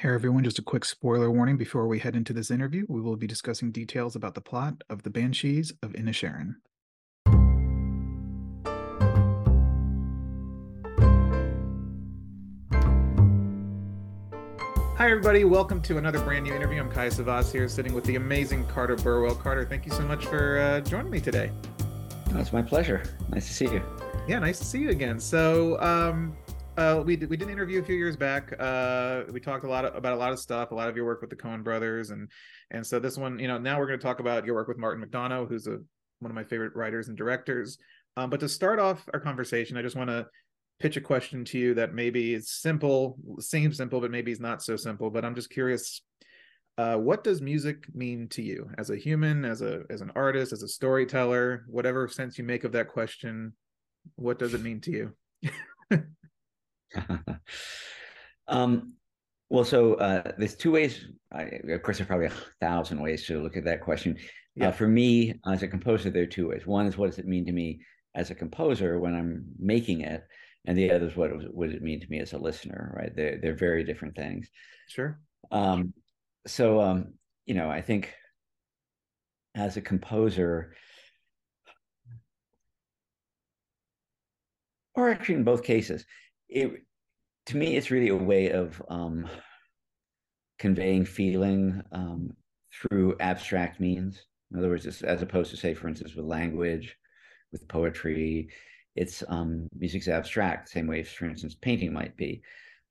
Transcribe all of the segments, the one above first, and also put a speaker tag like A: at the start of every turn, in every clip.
A: Hey everyone, just a quick spoiler warning before we head into this interview. We will be discussing details about the plot of The Banshees of Inisherin. Hi everybody, welcome to another brand new interview. I'm Kai Savas here, sitting with the amazing Carter Burwell. Carter, thank you so much for uh, joining me today.
B: Oh, it's my pleasure. Nice to see you.
A: Yeah, nice to see you again. So, um, uh, we did, we did an interview a few years back. Uh, we talked a lot of, about a lot of stuff, a lot of your work with the Coen brothers, and and so this one, you know, now we're going to talk about your work with Martin McDonagh, who's a one of my favorite writers and directors. Um, but to start off our conversation, I just want to pitch a question to you that maybe is simple, seems simple, but maybe it's not so simple. But I'm just curious, uh, what does music mean to you as a human, as a as an artist, as a storyteller, whatever sense you make of that question? What does it mean to you?
B: um, well, so uh, there's two ways. I, of course, there's probably a thousand ways to look at that question. Uh, yeah. Uh, for me, as a composer, there are two ways. One is what does it mean to me as a composer when I'm making it, and the other is what what does it mean to me as a listener. Right? They're they're very different things.
A: Sure.
B: Um, so um, you know, I think as a composer, or actually in both cases, it to me it's really a way of um, conveying feeling um, through abstract means. In other words, as opposed to say, for instance, with language, with poetry, it's um, music's abstract, same way, for instance, painting might be,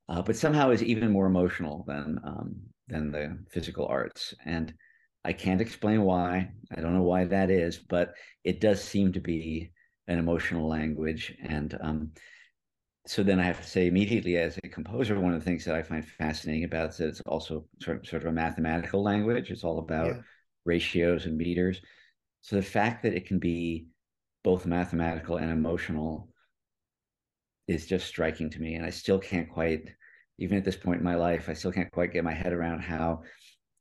B: uh, but somehow is even more emotional than um, than the physical arts. And I can't explain why. I don't know why that is, but it does seem to be an emotional language. And um, so then I have to say immediately as a composer, one of the things that I find fascinating about it is it's also sort of, sort of a mathematical language. It's all about yeah. ratios and meters. So the fact that it can be both mathematical and emotional is just striking to me. And I still can't quite, even at this point in my life, I still can't quite get my head around how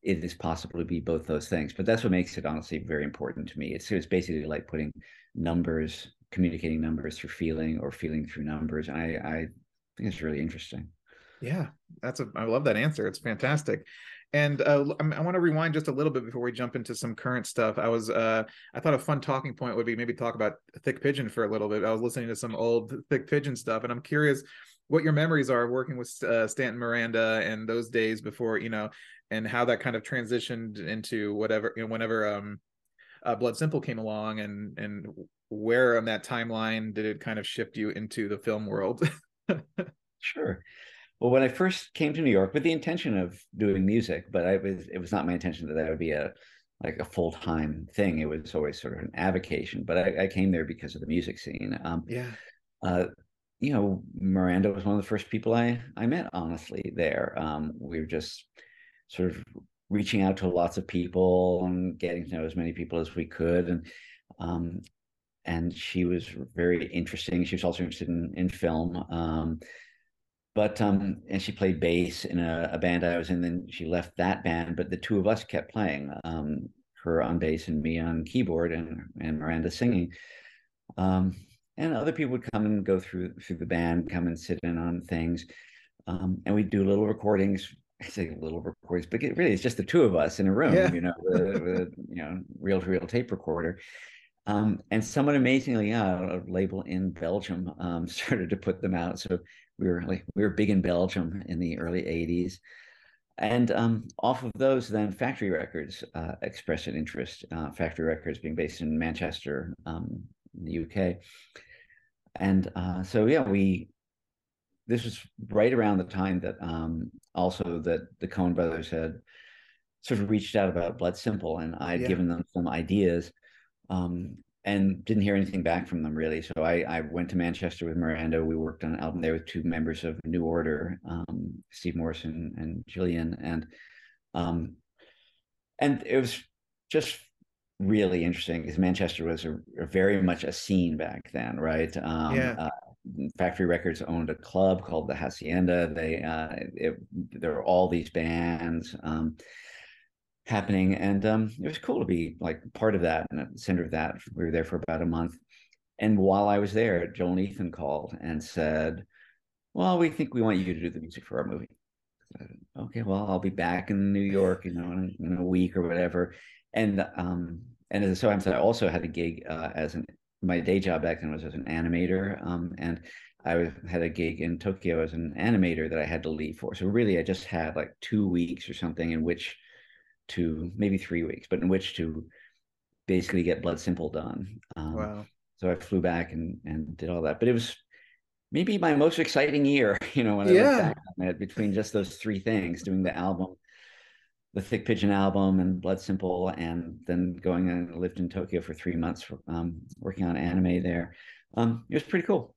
B: it is possible to be both those things. But that's what makes it honestly very important to me. It's, it's basically like putting numbers communicating numbers through feeling or feeling through numbers. I, I think it's really interesting.
A: Yeah, that's a. I love that answer. It's fantastic. And uh, I want to rewind just a little bit before we jump into some current stuff. I was, uh, I thought a fun talking point would be maybe talk about Thick Pigeon for a little bit. I was listening to some old Thick Pigeon stuff, and I'm curious what your memories are working with uh, Stanton Miranda and those days before, you know, and how that kind of transitioned into whatever, you know, whenever um, uh, Blood Simple came along, and and where on that timeline did it kind of shift you into the film world?
B: sure. Well, when I first came to New York with the intention of doing music, but I was it was not my intention that that would be a like a full time thing. It was always sort of an avocation. But I, I came there because of the music scene. Um,
A: yeah.
B: Uh, you know, Miranda was one of the first people I I met. Honestly, there um, we were just sort of reaching out to lots of people and getting to know as many people as we could, and um, and she was very interesting. She was also interested in in film. Um, but um, and she played bass in a, a, band I was in. Then she left that band, but the two of us kept playing. Um, her on bass and me on keyboard, and and Miranda singing. Um, and other people would come and go through through the band, come and sit in on things, um, and we'd do little recordings. I say little recordings, but it really it's just the two of us in a room, yeah. you know, with, with you know reel to reel tape recorder. Um, and somewhat amazingly, yeah, a label in Belgium um, started to put them out. So we were like we were big in Belgium in the early '80s, and um, off of those, then Factory Records uh, expressed an interest. Uh, Factory Records being based in Manchester, um, in the UK, and uh, so yeah, we. This was right around the time that um, also that the Coen brothers had sort of reached out about Blood Simple, and I'd yeah. given them some ideas um, and didn't hear anything back from them really. So I, I went to Manchester with Miranda. We worked on an album there with two members of New Order, um, Steve Morrison and Gillian, and um, and it was just really interesting because Manchester was a, a, very much a scene back then, right?
A: Um, yeah. Uh,
B: Factory Records owned a club called the Hacienda. They uh, it, there were all these bands. Um, happening and um, it was cool to be like part of that and center of that we were there for about a month and while i was there joel and ethan called and said well we think we want you to do the music for our movie okay, well, I'll be back in New York, you know, in, in a week or whatever. And um, and so I also had a gig uh, as an my day job back then was as an animator, um, and I had a gig in Tokyo as an animator that I had to leave for. So really, I just had like two weeks or something in which to maybe three weeks, but in which to basically get Blood Simple done. Um, wow. So I flew back and and did all that, but it was maybe my most exciting year. You know, when I yeah. look back on it, between just those three things, doing the album, the Thick Pigeon album, and Blood Simple, and then going and lived in Tokyo for three months, um, working on anime there. Um, it was pretty cool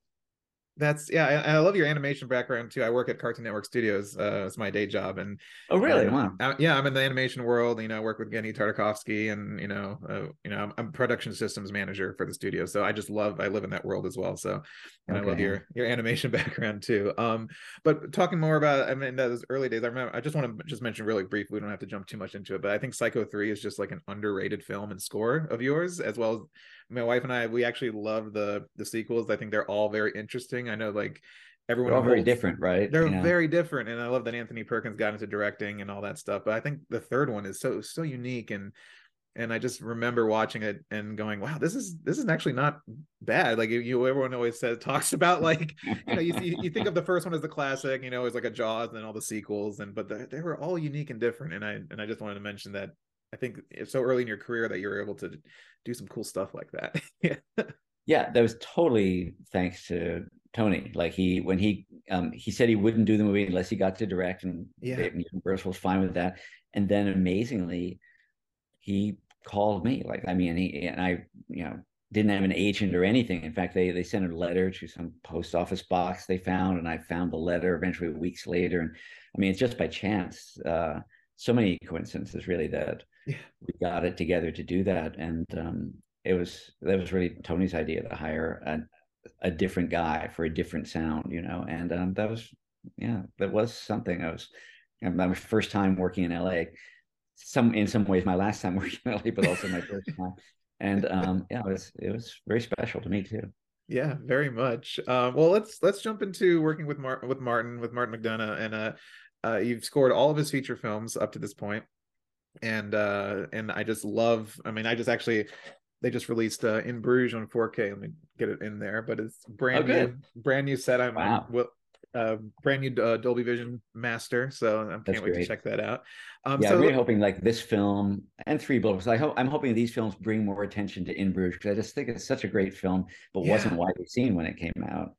A: that's yeah I, I, love your animation background too. I work at cartoon network studios uh it's my day job and
B: oh really? wow.
A: I, yeah i'm in the animation world you know I work with Genndy Tartakovsky and you know uh, you know I'm, I'm, production systems manager for the studio so i just love i live in that world as well so and okay. i love your your animation background too. Um but talking more about i mean those early days i remember i just want to just mention really briefly we don't have to jump too much into it but i think psycho 3 is just like an underrated film and score of yours as well as my wife and I we actually love the the sequels. I think they're all very interesting. I know like everyone
B: they're all very different, right?
A: They're very different, and I love that Anthony Perkins got into directing and all that stuff. But I think the third one is so so unique and and I just remember watching it and going, "Wow, this is this is actually not bad." Like you, everyone always says talks about like you know you see, you think of the first one as the classic, you know, it's like a Jaws, and then all the sequels, and but they, they were all unique and different. And I and I just wanted to mention that I think it's so early in your career that you're able to do some cool stuff like that.
B: yeah. Yeah, that was totally thanks to Tony. Like he when he um he said he wouldn't do the movie unless he got to direct and yeah. Universal was fine with that. And then amazingly, he called me. Like I mean he and I, you know, didn't have an agent or anything. In fact, they they sent a letter to some post office box they found, and I found the letter eventually weeks later. And I mean, it's just by chance. Uh, so many coincidences, really, that yeah. we got it together to do that. And um, it was that was really Tony's idea to hire a, a different guy for a different sound, you know. And um, that was yeah, that was something. I was my first time working in LA. Some in some ways my last time working in LA, but also my first time. And um, yeah, it was it was very special to me too.
A: Yeah, very much. Uh, well, let's let's jump into working with Martin with Martin with Martin McDonagh, and uh, uh, you've scored all of his feature films up to this point and uh and i just love i mean i just actually they just released uh in bruges on 4k let me get it in there but it's brand oh, new brand new set. I'm wow. well uh brand new uh, dolby vision master so i can't wait to check that out.
B: Um yeah so i'm really hoping like this film and three bullets i hope i'm hoping these films bring more attention to in bruges because i just think it's such a great film but yeah. wasn't widely seen when it came out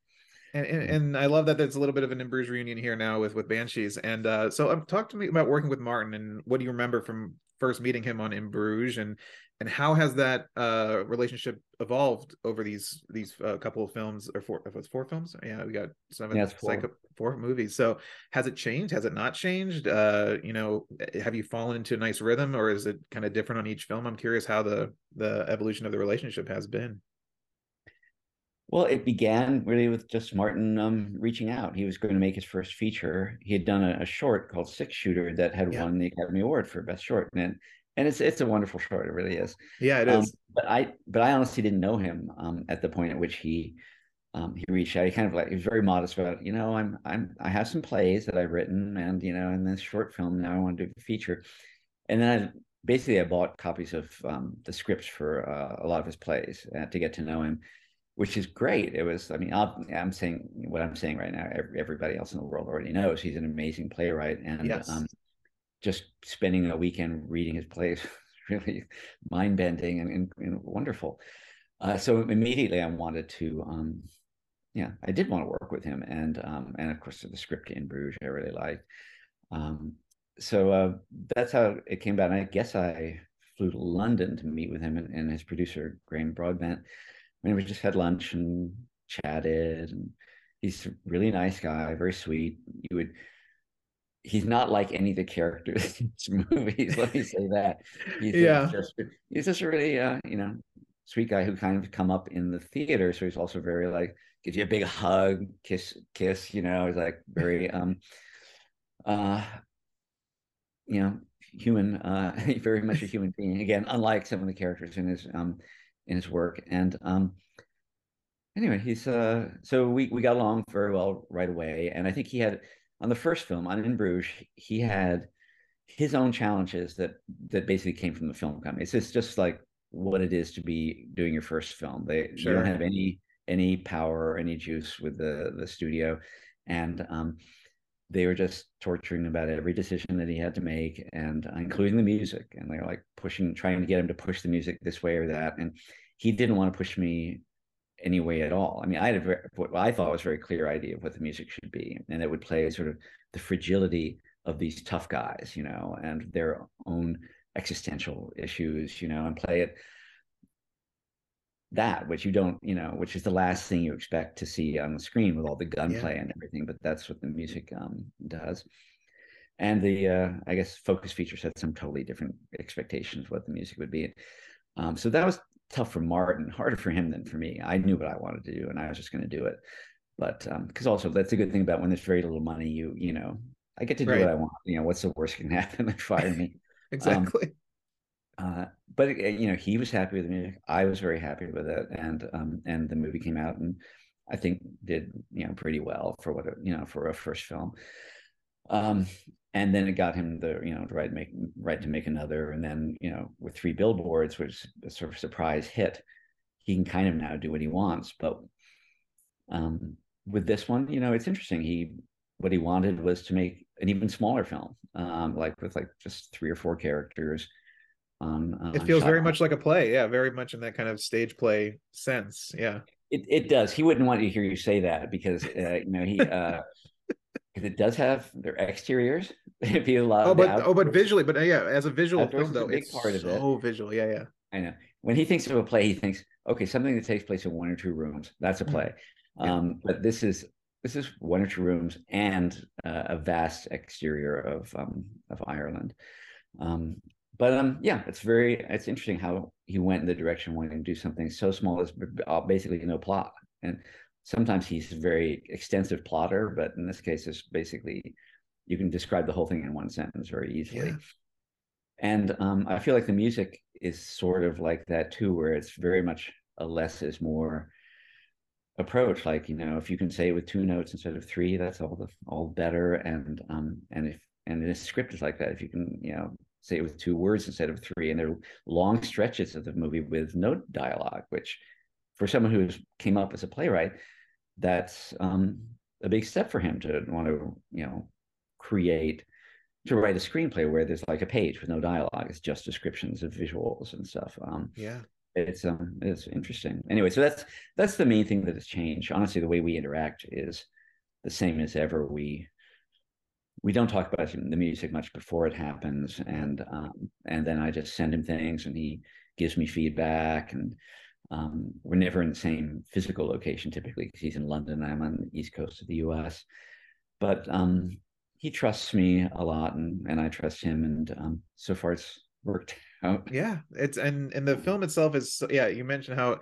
A: and, and, and I love that there's a little bit of an In Bruges reunion here now with with Banshees. And uh, so, um, talk to me about working with Martin and what do you remember from first meeting him on In Bruges, and and how has that uh, relationship evolved over these these uh, couple of films or four? If it's four films, yeah, we got seven, yeah, four. Psycho, four movies. So, has it changed? Has it not changed? Uh, you know, have you fallen into a nice rhythm, or is it kind of different on each film? I'm curious how the the evolution of the relationship has been.
B: Well, it began really with just Martin um, reaching out. He was going to make his first feature. He had done a, a short called Six Shooter that had yeah. won the Academy Award for Best Short, and and it's it's a wonderful short. It really is.
A: Yeah, it um, is.
B: But I but I honestly didn't know him um, at the point at which he um, he reached out. He kind of like he was very modest about, you know, I'm I'm I have some plays that I've written, and you know, and this short film now I want to do a feature, and then I basically I bought copies of um, the scripts for uh, a lot of his plays uh, to get to know him which is great. It was, I mean, i am saying what I'm saying right now. Everybody else in the world already knows he's an amazing playwright, and yes. um, just spending a weekend reading his plays really mind bending and, and, and, wonderful. Uh, so immediately I wanted to, um, yeah, I did want to work with him, and um, and of course the script in Bruges I really liked. Um, so uh, that's how it came about. And I guess I flew to London to meet with him and, and his producer Graham Broadbent I mean, we just had lunch and chatted, and he's a really nice guy, very sweet. You would, he's not like any of the characters in his movies. let me say that. He's yeah, just, he's just a really, uh, you know, sweet guy who kind of come up in the theater. So he's also very like gives you a big hug, kiss, kiss. You know, he's like very, um, uh, you know, human, uh, very much a human being. Again, unlike some of the characters in his um in his work. And um, anyway, he's uh, so we we got along very well right away, and I think he had on the first film on In Bruges, he had his own challenges that that basically came from the film company. It's just, just like what it is to be doing your first film. They sure. you don't have any any power or any juice with the the studio, and um, they were just torturing about every decision that he had to make, and uh, including the music. And they were like pushing, trying to get him to push the music this way or that, and he didn't want to push me any way at all. I mean, I had a very, what I thought was a very clear idea of what the music should be, and it would play sort of the fragility of these tough guys, you know, and their own existential issues, you know, and play it that which you don't you know which is the last thing you expect to see on the screen with all the gunplay yeah. and everything but that's what the music um, does. And the uh, i guess focus features had some totally different expectations what the music would be. Um, so that was tough for martin harder for him than for me. I knew what i wanted to do and i was just going to do it. But because um, also that's a good thing about when there's very little money you you know i get to do right. what i want you know what's the worst can happen? They fire me.
A: Um, exactly
B: uh, but uh, you know, he was happy with the music. I was very happy with it, and um, and the movie came out, and I think did you know pretty well for what it, you know for a first film. Um, and then it got him the you know right make right to make another, and then you know with three billboards, which a sort of surprise hit, he can kind of now do what he wants. But um, with this one, you know, it's interesting. He what he wanted was to make an even smaller film, um, like with like just three or four characters
A: on. Uh, it feels very much like a play, yeah, very much in that kind of stage play sense, yeah.
B: It it does. He wouldn't want to hear you say that because uh, you know he. uh it does have their exteriors. if you love,
A: oh, but oh, but visually, but uh, yeah, as a visual film, though, it's part of it. So visual, yeah, yeah.
B: I know. When he thinks of a play, he thinks, okay, something that takes place in one or two rooms. That's a mm-hmm. play. Yeah. Um, but this is this is one or two rooms and uh, a vast exterior of um, of Ireland. Um, but um, yeah, it's very it's interesting how he went in the direction wanting to do something so small as uh, basically no plot. And sometimes he's a very extensive plotter, but in this case, it's basically you can describe the whole thing in one sentence very easily. Yeah. And um, I feel like the music is sort of like that too, where it's very much a less is more approach. Like you know, if you can say it with two notes instead of three, that's all the all better. And um, and if and the script is like that, if you can you know say it with two words instead of three. And there are long stretches of the movie with no dialogue, which for someone who came up as a playwright, that's um, a big step for him to want to, you know, create to write a screenplay where there's like a page with no dialogue. It's just descriptions of visuals and stuff. Um,
A: yeah.
B: It's um it's interesting. Anyway, so that's that's the main thing that has changed. Honestly, the way we interact is the same as ever. We we don't talk about the music much before it happens, and um, and then I just send him things, and he gives me feedback, and um, we're never in the same physical location typically because he's in London, I'm on the east coast of the U.S. But um, he trusts me a lot, and and I trust him, and um, so far it's worked out.
A: Yeah, it's and and the film itself is so, yeah. You mentioned how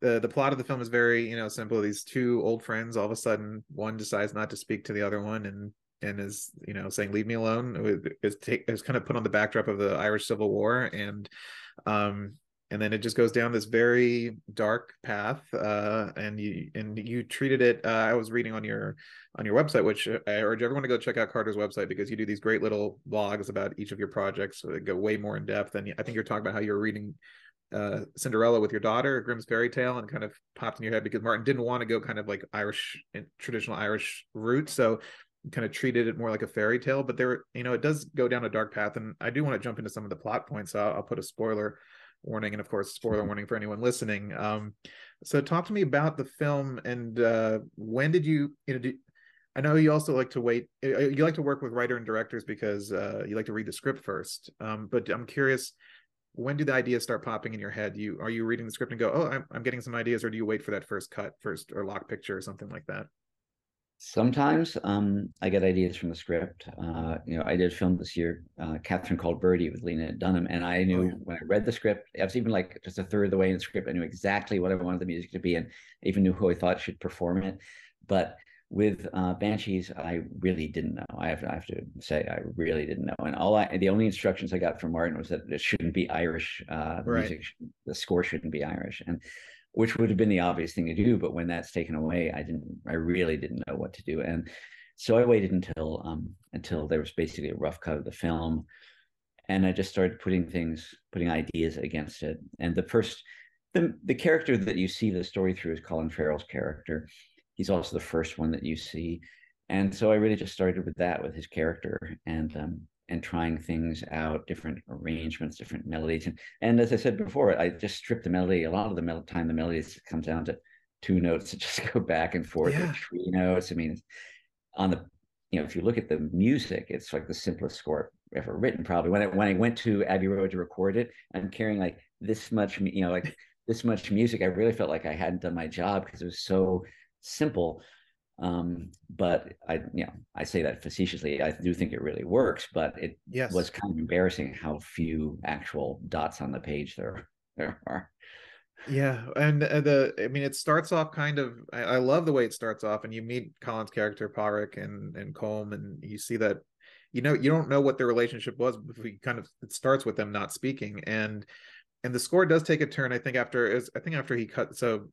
A: the the plot of the film is very you know simple. These two old friends, all of a sudden, one decides not to speak to the other one, and and is you know saying leave me alone is take is kind of put on the backdrop of the Irish Civil War and um and then it just goes down this very dark path uh and you and you treated it uh, I was reading on your on your website which I urge everyone to go check out Carter's website because you do these great little blogs about each of your projects they go way more in depth and I think you're talking about how you're reading uh, Cinderella with your daughter, Grimm's fairy tale, and kind of popped in your head because Martin didn't want to go kind of like Irish, traditional Irish route. So kind of treated it more like a fairy tale but there you know it does go down a dark path and i do want to jump into some of the plot points I'll, I'll, put a spoiler warning and of course spoiler warning for anyone listening. Um so talk to me about the film and uh when did you you know do, i know you also like to wait uh, you like to work with writer and directors because uh you like to read the script first. Um but i'm curious when do the ideas start popping in your head? You are you reading the script and go oh i'm, I'm getting some ideas or do you wait for that first cut first or lock picture or something like that
B: Sometimes um, I get ideas from the script. Uh, you know, I did film this year, uh, Catherine Called Birdy with Lena Dunham, and I knew oh, yeah. when I read the script, I was even like just a third of the way in the script, I knew exactly what I wanted the music to be, and even knew who I thought should perform it. But with uh, Banshees, I really didn't know. I have, I have, to say, I really didn't know. And all I, the only instructions I got from Martin was that it shouldn't be Irish. Uh, the right. music, the score shouldn't be Irish, and which would have been the obvious thing to do. But when that's taken away, I didn't, I really didn't know what to do. And so I waited until um, until there was basically a rough cut of the film, and I just started putting things, putting ideas against it. And the first, the the character that you see the story through is Colin Farrell's character. He's also the first one that you see, and so I really just started with that, with his character, and um, and trying things out, different arrangements, different melodies, and and as I said before, I just stripped the melody. A lot of the mel- time, the melodies comes down to two notes that just go back and forth, yeah. three notes. I mean, on the you know, if you look at the music, it's like the simplest score ever written. Probably when I when I went to Abbey Road to record it, I'm carrying like this much, you know, like this much music. I really felt like I hadn't done my job because it was so simple. Um, but I, you know, I say that facetiously. I do think it really works, but it yes. was kind of embarrassing how few actual dots on the page there there are.
A: Yeah, and uh, the I mean, it starts off kind of. I, I, love the way it starts off, and you meet Colin's character Pádraic and and Colm, and you see that, you know, you don't know what their relationship was. But we kind of it starts with them not speaking, and and the score does take a turn. I think after is I think after he cut so,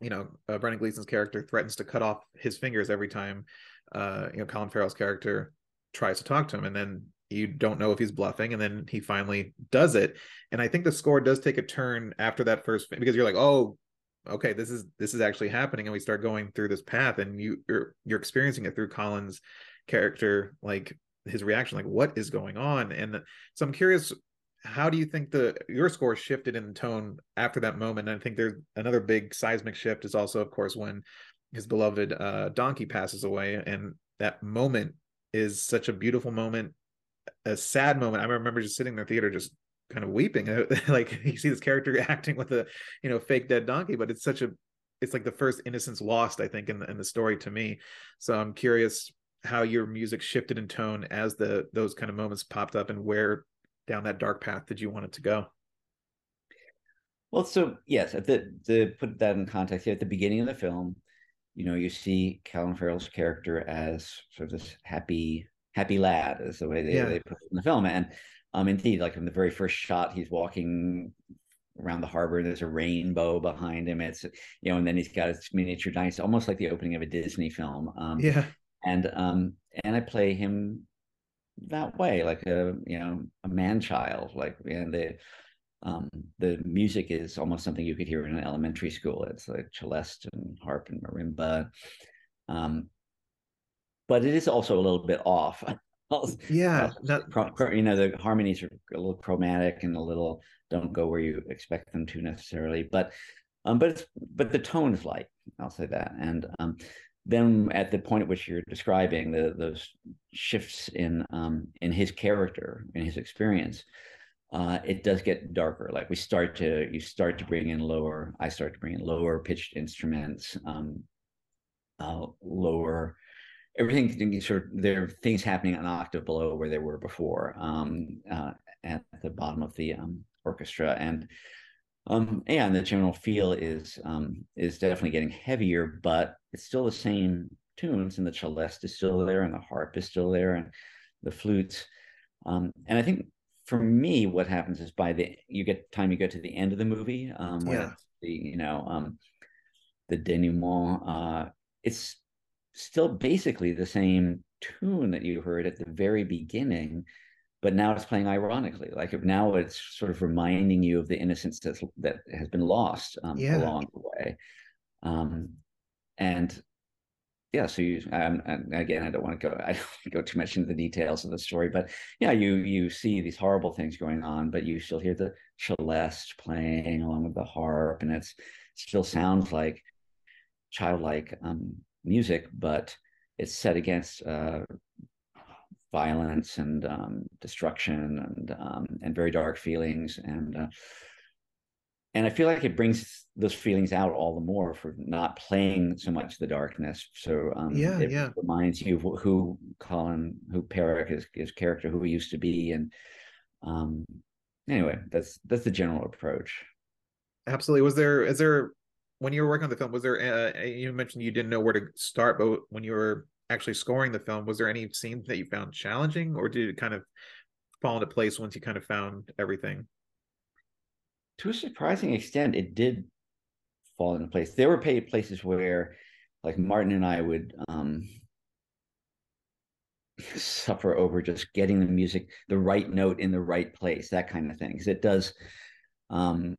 A: you know, uh, Brendan Gleeson's character threatens to cut off his fingers every time, uh, you know, Colin Farrell's character tries to talk to him, and then you don't know if he's bluffing and then he finally does it. And i think the score does take a turn after that first because you're like oh okay this is this is actually happening and we start going through this path and you you're you're experiencing it through colin's character like his reaction like what is going on? And so i'm curious how do you think the your score shifted in tone after that moment and i think there's another big seismic shift is also of course when his beloved uh donkey passes away and that moment is such a beautiful moment a sad moment. I remember just sitting in the theater, just kind of weeping. like you see this character acting with a you know fake dead donkey, but it's such a it's like the first innocence lost, I think, in the in the story to me. So I'm curious how your music shifted in tone as the those kind of moments popped up, and where down that dark path did you want it to go?
B: Well, so yes, at the to put that in context, here, at the beginning of the film, you know, you see Colin Farrell's character as sort of this happy happy lad is the way they, yeah. they put it in the film and um indeed like in the very first shot he's walking around the harbor and there's a rainbow behind him it's you know and then he's got his miniature dinosaur almost like the opening of a disney film um
A: yeah
B: and um and i play him that way like a you know a man child like and the um the music is almost something you could hear in an elementary school it's like celeste and harp and marimba um but it is also a little bit off.
A: yeah,
B: that, you know the harmonies are a little chromatic and a little don't go where you expect them to necessarily, but um, but it's but the tone is light. I'll say that, and um, then at the point at which you're describing the those shifts in um in his character in his experience uh it does get darker. Like we start to you start to bring in lower i start to bring in lower pitched instruments um uh lower everything sort of there are things happening an octave below where they were before um, uh, at the bottom of the um, orchestra. And um, and the general feel is um, is definitely getting heavier, but it's still the same tunes, and the celeste is still there, and the harp is still there, and the flutes. Um, and I think for me, what happens is by the you get time you get to the end of the movie, um, yeah. the you know um, the denouement, uh, it's still basically the same tune that you heard at the very beginning but now it's playing ironically like now it's sort of reminding you of the innocence that's, that has been lost um, yeah. along the way um, and yeah so you um, again i don't want to go i don't go too much into the details of the story but yeah you you see these horrible things going on but you still hear the celeste playing along with the harp and it's it still sounds like childlike um, music, but it's set against uh, violence and um, destruction and um, and very dark feelings and uh, and I feel like it brings those feelings out all the more for not playing so much the darkness. So um,
A: yeah,
B: it
A: yeah.
B: reminds you of who Colin, who Pádraic is, his character, who he used to be, and um, anyway, that's that's the general approach.
A: Absolutely. Was there is there when you were working on the film, was there? Uh, you mentioned you didn't know where to start, but when you were actually scoring the film, was there any scenes that you found challenging, or did it kind of fall into place once you kind of found everything?
B: To a surprising extent, it did fall into place. There were places where, like Martin and I would um, suffer over just getting the music the right note in the right place that kind of thing because it does um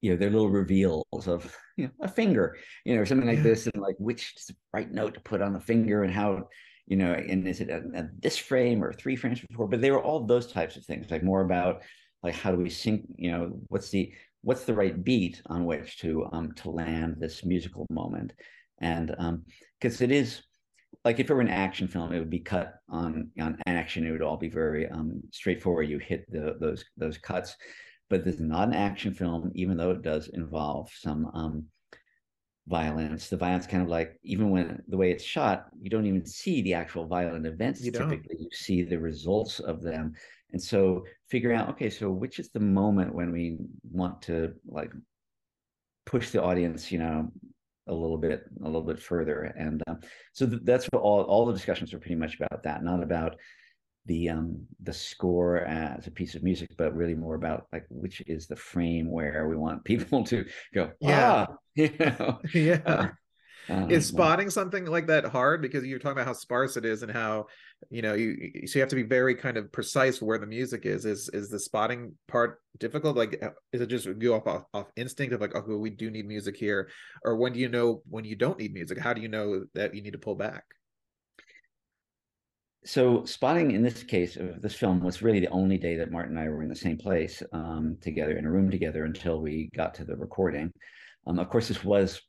B: you know, their little reveals of you know a finger, you know, or something like this, and like which is the right note to put on the finger, and how, you know, and is it a, a this frame or three frames before? But they were all those types of things, like more about like how do we sync, you know, what's the what's the right beat on which to um to land this musical moment, and um because it is like if it were an action film, it would be cut on on action. It would all be very um, straightforward. You hit the, those those cuts, but this is not an action film, even though it does involve some um, violence. The violence kind of like even when the way it's shot, you don't even see the actual violent events. You typically, you see the results of them, and so figuring out okay, so which is the moment when we want to like push the audience, you know, a little bit a little bit further? And uh, so th- that's what all all the discussions are pretty much about that not about the um the score as a piece of music but really more about like which is the frame where we want people to go yeah. Ah, you know?
A: Yeah uh, is spotting something like that hard? Because you're talking about how sparse it is and how you know you so you have to be very kind of precise where the music is. Is is the spotting part difficult? Like uh, is it just go off off, off instinct of like oh we do need music here or when do you know when you don't need music? How do you know that you need to pull back?
B: So spotting in this case of this film was really the only day that Martin and I were in the same place um, together in a room together until we got to the recording. Um, of course, this was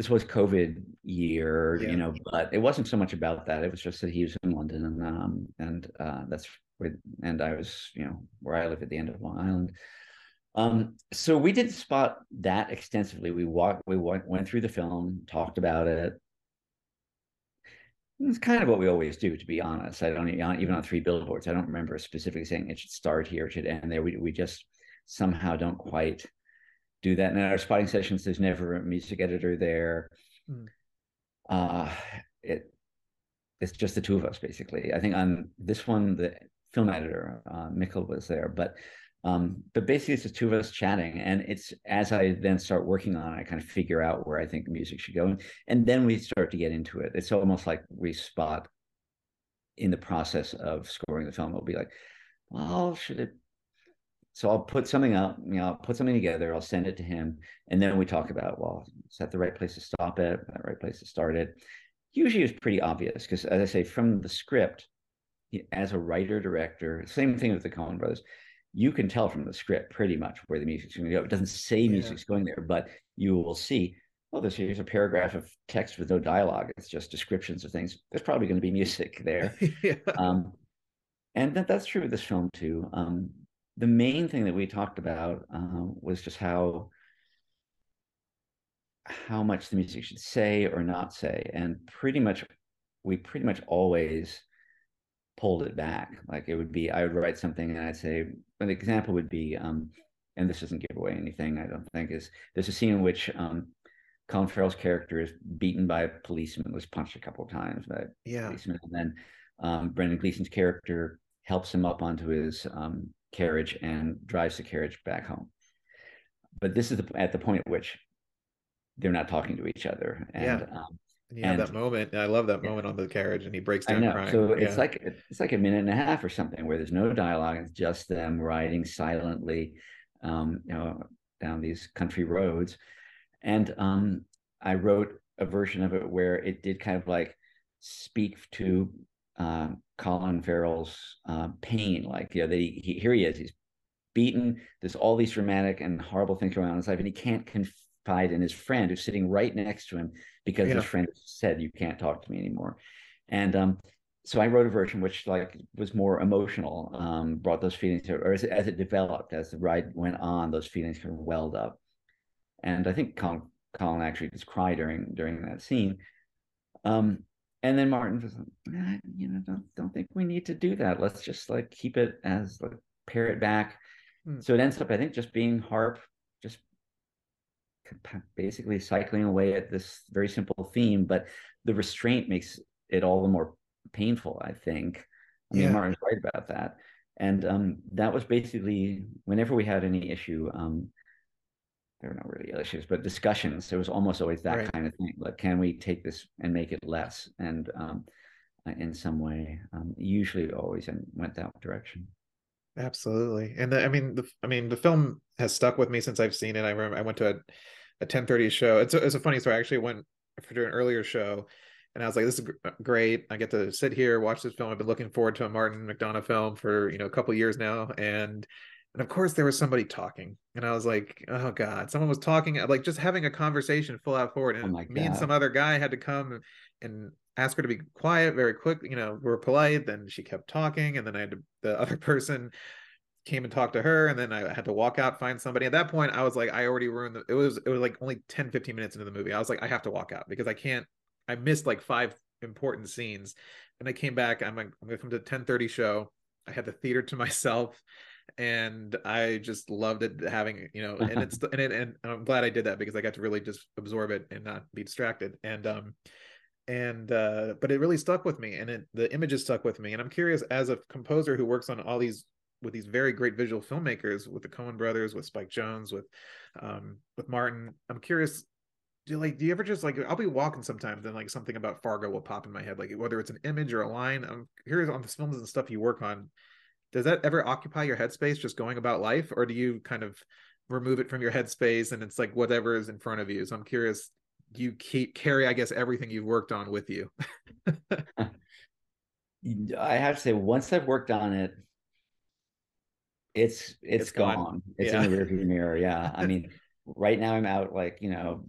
B: this was COVID year, yeah. you know, but it wasn't so much about that. It was just that he was in London, and um, and uh, that's where, and I was, you know, where I live at the end of Long Island. Um, so we did spot that extensively. We walked, we went, went through the film, talked about it, it's kind of what we always do, to be honest. I don't even on three billboards. I don't remember specifically saying it should start here, it should end there. We we just somehow don't quite do that. And in our spotting sessions, there's never a music editor there. Mm. Uh, it it's just the two of us basically. I think on this one, the film editor uh, Mikkel was there, but um, but basically, it's the two of us chatting, and it's as I then start working on it, I kind of figure out where I think music should go, and then we start to get into it. It's almost like we spot in the process of scoring the film. It'll be like, well, should it? So I'll put something up, you know, I'll put something together, I'll send it to him, and then we talk about, well, is that the right place to stop it? The right place to start it? Usually, it's pretty obvious because, as I say, from the script, as a writer director, same thing with the Coen Brothers you can tell from the script pretty much where the music's going to go. It doesn't say yeah. music's going there, but you will see, oh, this here's a paragraph of text with no dialogue. It's just descriptions of things. There's probably going to be music there. yeah. um, and that, that's true with this film too. Um, the main thing that we talked about uh, was just how how much the music should say or not say, and pretty much we pretty much always pulled it back. Like it would be, I would write something and I'd say, an example would be, um, and this doesn't give away anything, I don't think, is there's a scene in which um, Colin Farrell's character is beaten by a policeman, was punched a couple of times by
A: yeah.
B: policeman, and then um, Brendan Gleeson's character helps him up onto his um, carriage and drives the carriage back home. But this is the, at the point at which they're not talking to each other, and
A: yeah. um, yeah, that moment. I love that moment on the carriage, and he breaks down
B: I know.
A: crying.
B: So
A: yeah.
B: it's like it's like a minute and a half or something where there's no dialogue. It's just them riding silently, um, you know, down these country roads. And um, I wrote a version of it where it did kind of like speak to uh, Colin Farrell's uh, pain. Like, you know, that he, he, here he is, he's beaten. There's all these dramatic and horrible things going on in his life, and he can't confide in his friend who's sitting right next to him because yeah. his friend said you can't talk to me anymore and um, so i wrote a version which like was more emotional um, brought those feelings to, or as it, as it developed as the ride went on those feelings kind of welled up and i think colin, colin actually just cried during during that scene um, and then martin was like you know don't don't think we need to do that let's just like keep it as like pare it back hmm. so it ends up i think just being harp just basically cycling away at this very simple theme, but the restraint makes it all the more painful, I think. I mean, yeah. Martin's right about that. And um, that was basically whenever we had any issue, um, there were not really issues, but discussions. There was almost always that right. kind of thing. Like, can we take this and make it less? And um, uh, in some way. Um, usually, always and went that direction.
A: Absolutely, and the, I mean, the I mean, the film has stuck with me since I've seen it. I remember I went to a a ten thirty show. It's a, it's a funny story. I actually went for an earlier show, and I was like, "This is great. I get to sit here watch this film. I've been looking forward to a Martin McDonagh film for you know a couple years now." And and of course there was somebody talking, and I was like, "Oh God!" Someone was talking, uh, like just having a conversation full out forward, oh and oh me and some other guy had to come and ask her to be quiet very quick. You know, we're polite. Then she kept talking, and then I had to, the other person came and talked to her and then I had to walk out find somebody at that point I was like I already ruined the, it was it was like only 10 15 minutes into the movie I was like I have to walk out because I can't I missed like five important scenes and I came back I'm like I'm going to come to 10 30 show I had the theater to myself and I just loved it having you know and it's and it, and I'm glad I did that because I got to really just absorb it and not be distracted and um and uh but it really stuck with me and it the images stuck with me and I'm curious as a composer who works on all these with these very great visual filmmakers with the Coen brothers, with Spike Jonze with um with Martin. I'm curious, do you like do you ever just like I'll be walking sometimes and like something about Fargo will pop in my head, like whether it's an image or a line. I'm curious on the films and stuff you work on. Does that ever occupy your headspace just going about life, or do you kind of remove it from your headspace and it's like whatever is in front of you? So I'm curious, you keep carry, I guess, everything you've worked on with you.
B: I have to say, once I've worked on it, it's it's, it's gone. gone. It's yeah. in the rearview mirror. Yeah. I mean, right now I'm out like, you know,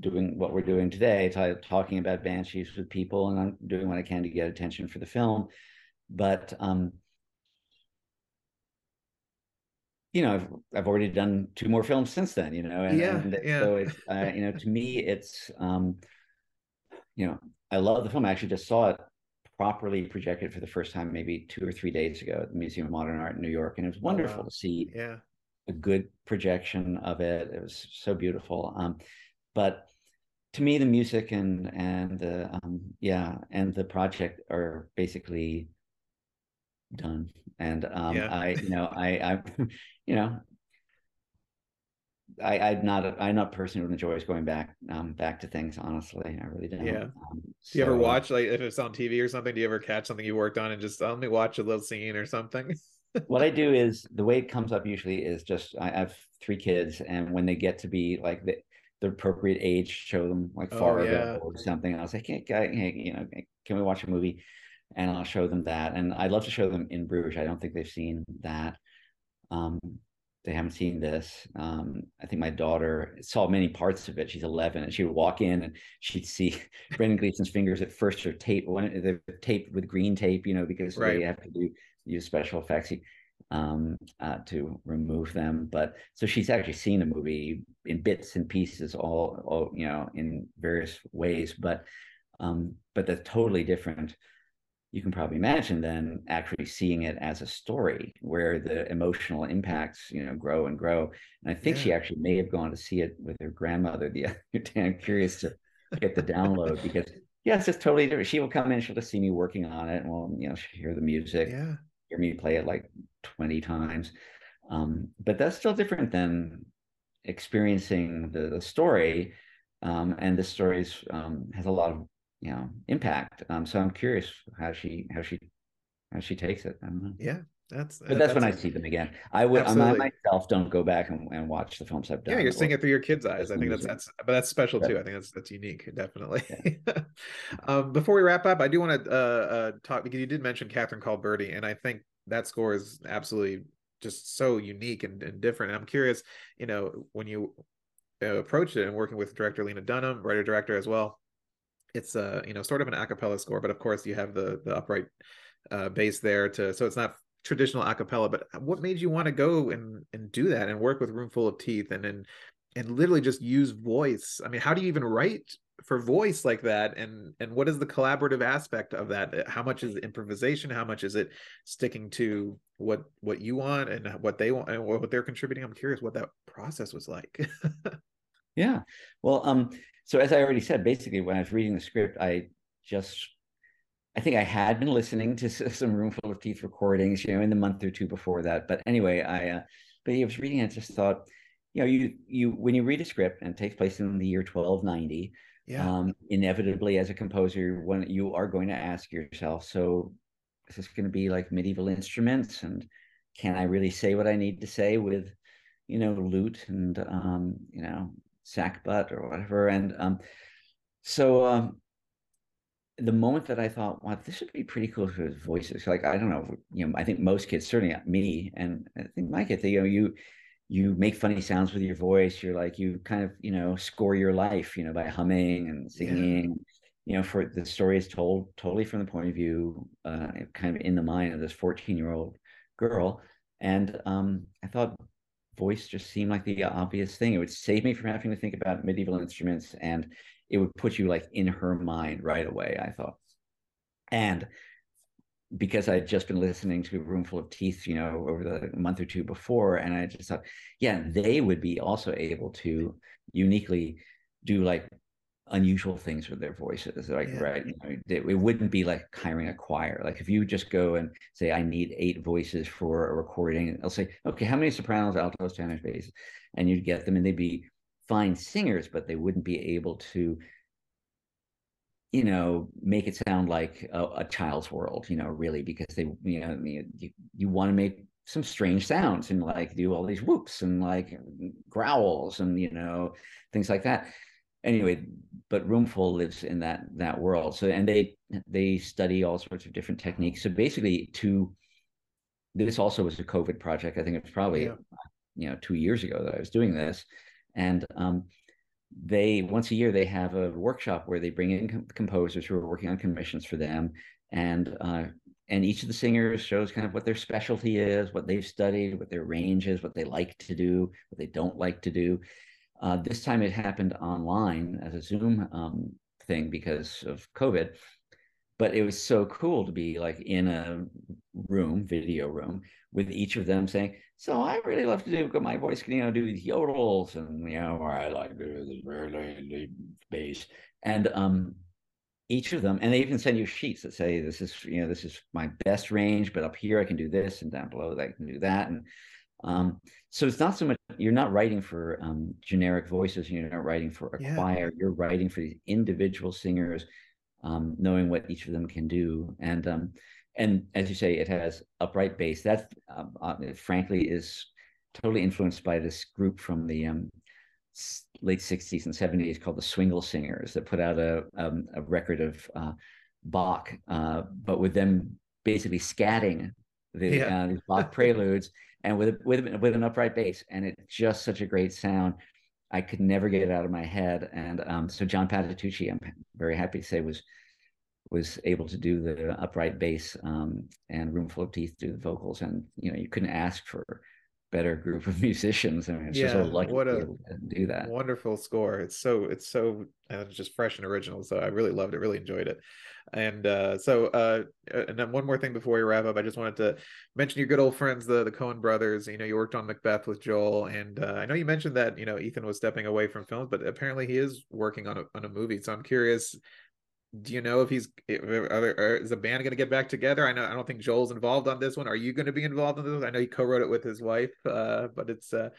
B: doing what we're doing today, t- talking about banshees with people, and I'm doing what I can to get attention for the film. But um, you know, I've I've already done two more films since then. You know, and,
A: yeah, and yeah.
B: so it's uh, you know, to me, it's um, you know, I love the film. I actually just saw it properly projected for the first time maybe two or three days ago at the Museum of Modern Art in New York, and it was wonderful oh, wow. to see
A: yeah.
B: a good projection of it. It was so beautiful. Um, but to me, the music and and the um, yeah and the project are basically done. And um, yeah. I you know I I you know I, I'm not a, I'm not a person who enjoys going back um back to things. Honestly, I really don't.
A: Yeah. Um, do you ever watch like if it's on TV or something? Do you ever catch something you worked on and just oh, let me watch a little scene or something?
B: what I do is the way it comes up usually is just I have three kids, and when they get to be like the the appropriate age, show them like oh, Fargo yeah. or something. I was like, hey, hey, you know, can we watch a movie? And I'll show them that, and I'd love to show them in Bruges. I don't think they've seen that. Um, they haven't seen this. Um, I think my daughter saw many parts of it. She's 11, and she would walk in and she'd see Brendan Gleeson's fingers at first are taped, when they're taped with green tape, you know, because right. they have to do use special effects um, uh, to remove them. But so she's actually seen the movie in bits and pieces, all, all you know, in various ways. But um, but that's totally different you can probably imagine then actually seeing it as a story where the emotional impacts you know grow and grow. And i think yeah. she actually may have gone to see it with her grandmother the other day. I'm curious to get the download because yes it's totally different. She will come in she'll just see me working on it and well you know she'll hear the music
A: yeah.
B: hear me play it like 20 times. Um, but that's still different than experiencing the, the story um, and the stories um, has a lot of you know impact. Um, so I'm curious how she how she how she takes it. I don't know.
A: Yeah, that's
B: but that's, that's when I see them again. I would I myself don't go back and, and watch the films I've done.
A: Yeah, you're seeing it through your kids' eyes. I think that's that's but that's special too. I think that's that's unique, definitely. Yeah. um, before we wrap up, I do want to uh, uh, talk because you did mention Catherine called Birdy, and I think that score is absolutely just so unique and, and different. And I'm curious, you know, when you uh, approached it and working with director Lena Dunham, writer director as well it's a you know sort of an acapella score, but of course you have the the upright uh, bass there to so it's not traditional acapella. But what made you want to go and and do that and work with Roomful of Teeth and and and literally just use voice? I mean, how do you even write for voice like that? And and what is the collaborative aspect of that? How much is improvisation? How much is it sticking to what what you want and what they want and what they're contributing? I'm curious what that process was like.
B: Yeah. Well um so as I already said, basically when I was reading the script, I just I think I had been listening to some Roomful of Teeth recordings, you know, in the month or two before that. But anyway, I uh, but I was reading it, just thought, you know, you you when you read a script and it takes place in the year 1290,
A: Yeah.
B: Um, inevitably, as a composer, when you are going to ask yourself, so is this going to be like medieval instruments, and can I really say what I need to say with, you know, lute and um, you know, sackbut or whatever, and um, so um, the moment that I thought, wow, this would be pretty cool for voices. Like, I don't know, you know, I think most kids, certainly me, and I think my kids, you know, you you make funny sounds with your voice. You're like, you kind of, you know, score your life, you know, by humming and singing. Yeah. You know, for the story is told totally from the point of view, uh, kind of in the mind of this 14 year old girl. And um, I thought voice just seemed like the obvious thing. It would save me from having to think about medieval instruments and it would put you like in her mind right away, I thought. And because I'd just been listening to a roomful of teeth, you know, over the month or two before, and I just thought, yeah, they would be also able to uniquely do like unusual things with their voices like yeah. right you know, it, it, wouldn't be like hiring a choir. Like if you just go and say i need eight voices for a recording i'll say okay how many sopranos altos tenors basses and you'd get them and they'd be fine singers but they wouldn't be able to you know make it sound like a, a child's world you know really because they you know you, you want to make some strange sounds and like do all these whoops and like growls and you know things like that anyway, but Roomful lives in that that world. So and they they study all sorts of different techniques. So basically, to this also was a COVID project. I think it was probably yeah. you know two years ago that I was doing this, and um, they once a year they have a workshop where they bring in com- composers who are working on commissions for them, and uh, and each of the singers shows kind of what their specialty is, what they've studied, what their range is, what they like to do, what they don't like to do, uh, this time it happened online as a Zoom um, thing because of COVID. But it was so cool to be like in a room, video room, with each of them saying, "So I really love to do my voice, can you know, do these yodels, and you know, or I like to do this very bass." And um, each of them, and they even send you sheets that say, "This is, you know, this is my best range, but up here I can do this, and down below I can do that." And um, so it's not so much you're not writing for um, generic voices. You're not writing for a yeah. choir. You're writing for these individual singers, um, knowing what each of them can do. And um, and as you say, it has upright bass. That um, uh, frankly is totally influenced by this group from the um, late 60s and 70s called the Swingle Singers that put out a, um, a record of uh, Bach, uh, but with them basically scatting the, yeah. uh, these Bach preludes and with with with an upright bass, and it's just such a great sound. I could never get it out of my head, and um, so John Patitucci, I'm very happy to say, was was able to do the upright bass um, and Roomful of Teeth do the vocals, and you know you couldn't ask for better group of musicians. I mean, it's yeah, just so lucky what a to do that.
A: Wonderful score. It's so it's so uh, just fresh and original. So I really loved it. Really enjoyed it. And uh, so, uh, and then one more thing before we wrap up, I just wanted to mention your good old friends, the the Coen brothers. You know, you worked on Macbeth with Joel, and uh, I know you mentioned that you know Ethan was stepping away from films, but apparently he is working on a on a movie. So I'm curious. Do you know if he's Is the band going to get back together? I know I don't think Joel's involved on this one. Are you going to be involved in this? I know he co-wrote it with his wife, uh, but it's uh,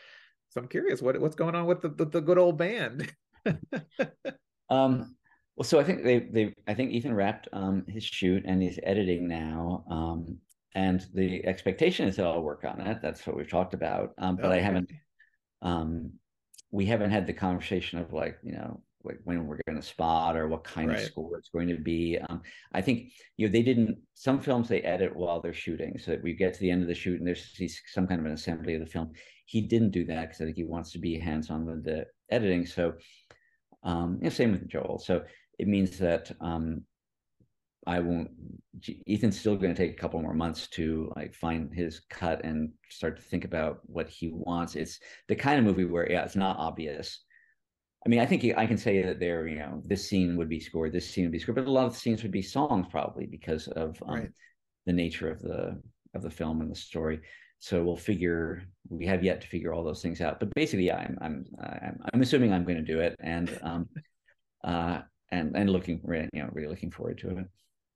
A: so I'm curious what what's going on with the the, the good old band.
B: um well, so I think they they I think Ethan wrapped um, his shoot and he's editing now. Um, and the expectation is that I'll work on it. That's what we've talked about. Um, but I haven't um, we haven't had the conversation of like, you know, when we're going to spot or what kind right. of score it's going to be. Um, I think you know they didn't. Some films they edit while they're shooting, so that we get to the end of the shoot and there's some kind of an assembly of the film. He didn't do that because I think he wants to be hands on with the editing. So, um, know, same with Joel. So it means that um, I won't. Ethan's still going to take a couple more months to like find his cut and start to think about what he wants. It's the kind of movie where yeah, it's not obvious. I mean, I think I can say that there, you know, this scene would be scored, this scene would be scored, but a lot of the scenes would be songs probably because of um, right. the nature of the of the film and the story. So we'll figure. We have yet to figure all those things out. But basically, yeah, I'm I'm I'm, I'm assuming I'm going to do it, and um, uh, and and looking really you know really looking forward to it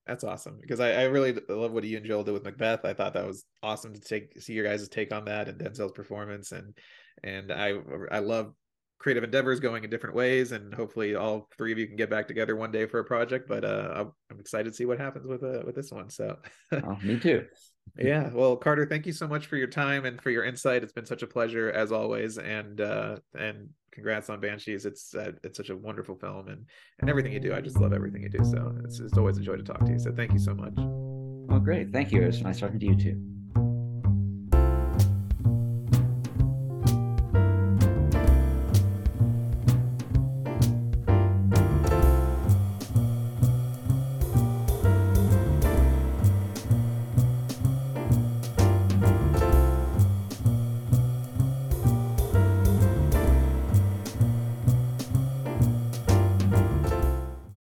A: that's awesome because I, I really love what you and Joel did with Macbeth. I thought that was awesome to take see your guys' take on that and Denzel's performance and and I I love creative endeavors going in different ways, and hopefully all three of you can get back together one day for a project. But uh, I'm, excited to see what happens with uh, with this one. So,
B: oh, me too.
A: yeah. Well, Carter, thank you so much for your time and for your insight. It's been such a pleasure as always, and uh, and congrats on Banshees. It's uh, it's such a wonderful film, and and everything you do. I just love everything you do. So it's it's always a joy to talk to you. So thank you so much.
B: Oh, great. Thank you. It was nice talking to you too.